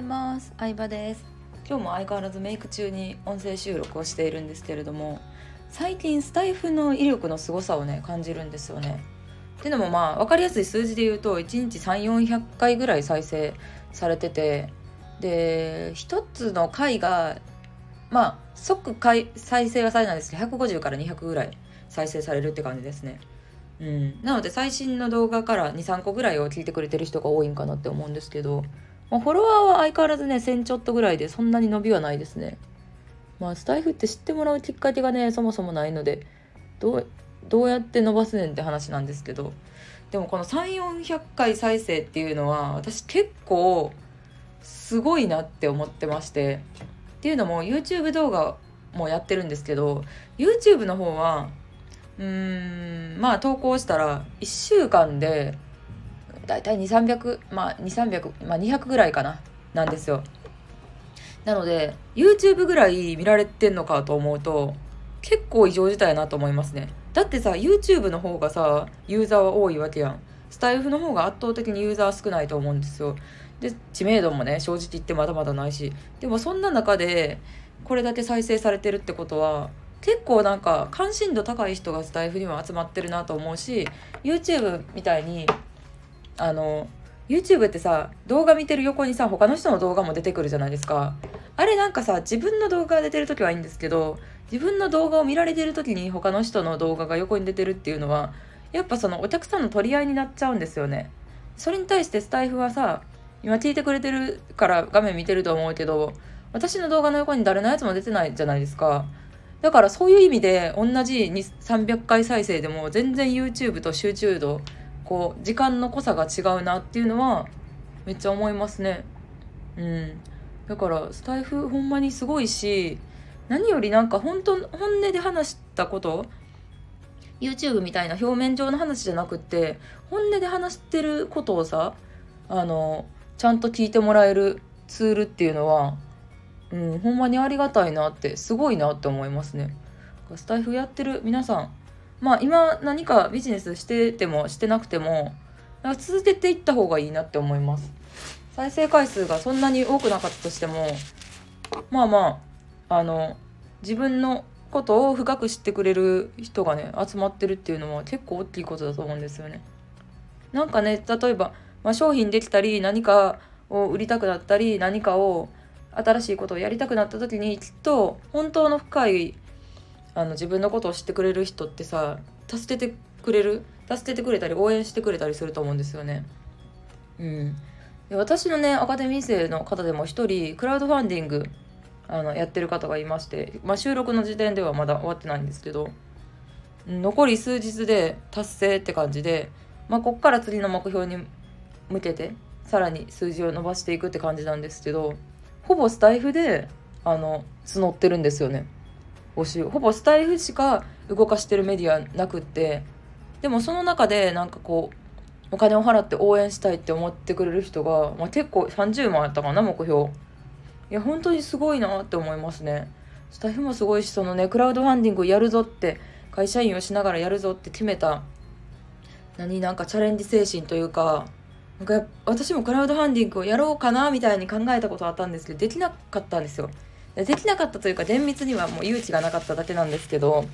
います。相葉です。今日も相変わらずメイク中に音声収録をしているんですけれども最近スタイフの威力の凄さをね感じるんですよね。っていうのもまあ分かりやすい数字で言うと1日3400回ぐらい再生されててで1つの回がまあ即回再生はされないんですけど150から200ぐらい再生されるって感じですね。うん、なので最新の動画から23個ぐらいを聞いてくれてる人が多いんかなって思うんですけどまあ、フォロワーは相変わらずね1000ちょっとぐらいでそんなに伸びはないですね。まあスタイフって知ってもらうきっかけがねそもそもないのでどうどうやって伸ばすねんって話なんですけど。でもこの3400回再生っていうのは私結構すごいなって思ってまして。っていうのも YouTube 動画もやってるんですけど YouTube の方はうーんまあ投稿したら1週間で大体2300まあ2300まあ200ぐらいかななんですよ。なので YouTube ぐらい見られてんのかと思うと結構異常事態やなと思いますね。だってさ YouTube の方がさユーザーは多いわけやん。スタイフの方が圧倒的にユーザー少ないと思うんですよ。で知名度もね正直言ってまだまだないし。でもそんな中でこれだけ再生されてるってことは結構なんか関心度高い人がスタイフには集まってるなと思うし YouTube みたいにあの YouTube ってさ動画見てる横にさ他の人の動画も出てくるじゃないですか。あれなんかさ自分の動画が出てる時はいいんですけど自分の動画を見られてる時に他の人の動画が横に出てるっていうのはやっぱそのお客さんの取り合いになっちゃうんですよね。それに対してスタイフはさ今聞いてくれてるから画面見てると思うけど私の動画の横に誰のやつも出てないじゃないですか。だからそういう意味で同じ300回再生でも全然 YouTube と集中度こう時間の濃さが違うなっていうのはめっちゃ思いますねうんだからスタイフほんまにすごいし何よりなんか本当本音で話したこと YouTube みたいな表面上の話じゃなくって本音で話してることをさあのちゃんと聞いてもらえるツールっていうのは、うん、ほんまにありがたいなってすごいなって思いますね。スタイフやってる皆さんまあ今何かビジネスしててもしてなくてもなんか続けていった方がいいなって思います。再生回数がそんなに多くなかったとしてもまあまああの自分のことを深く知ってくれる人がね集まってるっていうのは結構大きいことだと思うんですよね。なんかね例えば、まあ、商品できたり何かを売りたくなったり何かを新しいことをやりたくなった時にきっと本当の深いあの自分のことを知ってくれる人ってさ助けてくれる？助けてくれたり応援してくれたりすると思うんですよね。うん、で私のねアカデミー生の方でも一人クラウドファンディングあのやってる方がいまして、まあ、収録の時点ではまだ終わってないんですけど残り数日で達成って感じで、まあ、こっから次の目標に向けてさらに数字を伸ばしていくって感じなんですけどほぼスタイフであの募ってるんですよね。募集ほぼスタイフしか動かしてるメディアなくってでもその中でなんかこうお金を払って応援したいって思ってくれる人が、まあ、結構30万やったかな目標。いや本当にすごいなって思いますね。スタイフもすごいしそのねクラウドファンディングをやるぞって会社員をしながらやるぞって決めた。何なんかチャレンジ精神というかなんか私もクラウドファンディングをやろうかなみたいに考えたことあったんですけどできなかったんですよ。できなかったというか厳密にはもう誘致がなかっただけなんですけど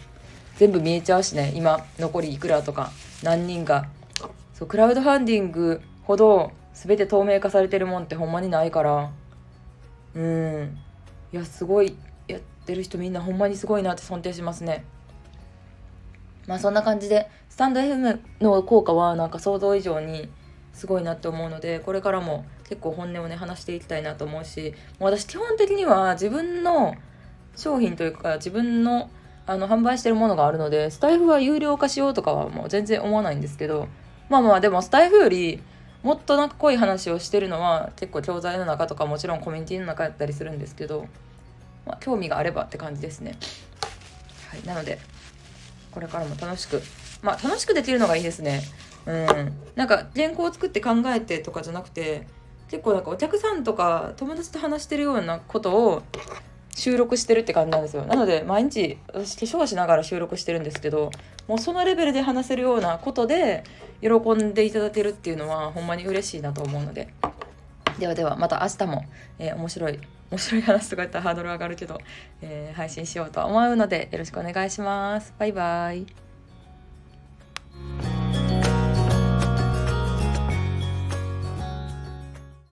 全部見えちゃうしね今残りいくらとか何人が。そうクラウドファンディングほど全て透明化されてるもんってほんまにないから。うん。いやすごいやってる人みんなほんまにすごいなって尊敬しますね。まあそんな感じでスタンド FM の効果はなんか想像以上にすごいなって思うのでこれからも結構本音をね話していきたいなと思うしもう私基本的には自分の商品というか自分のあの販売してるものがあるのでスタイフは有料化しようとかはもう全然思わないんですけどまあまあでもスタイフよりもっとなんか濃い話をしてるのは結構教材の中とかもちろんコミュニティの中やったりするんですけど、まあ、興味があればって感じですね。はい、なのでこれからも楽しくまあ楽しくできるのがいいですね。うん、なんか原稿を作って考えてとかじゃなくて結構なんかお客さんとか友達と話してるようなことを収録してるって感じなんですよなので毎日私化粧しながら収録してるんですけどもうそのレベルで話せるようなことで喜んでいただけるっていうのはほんまに嬉しいなと思うので、ではではまた明日も、えー、面白い面白い話とか言ったらハードル上がるけど、えー、配信しようと思うのでよろしくお願いします。バイバイ。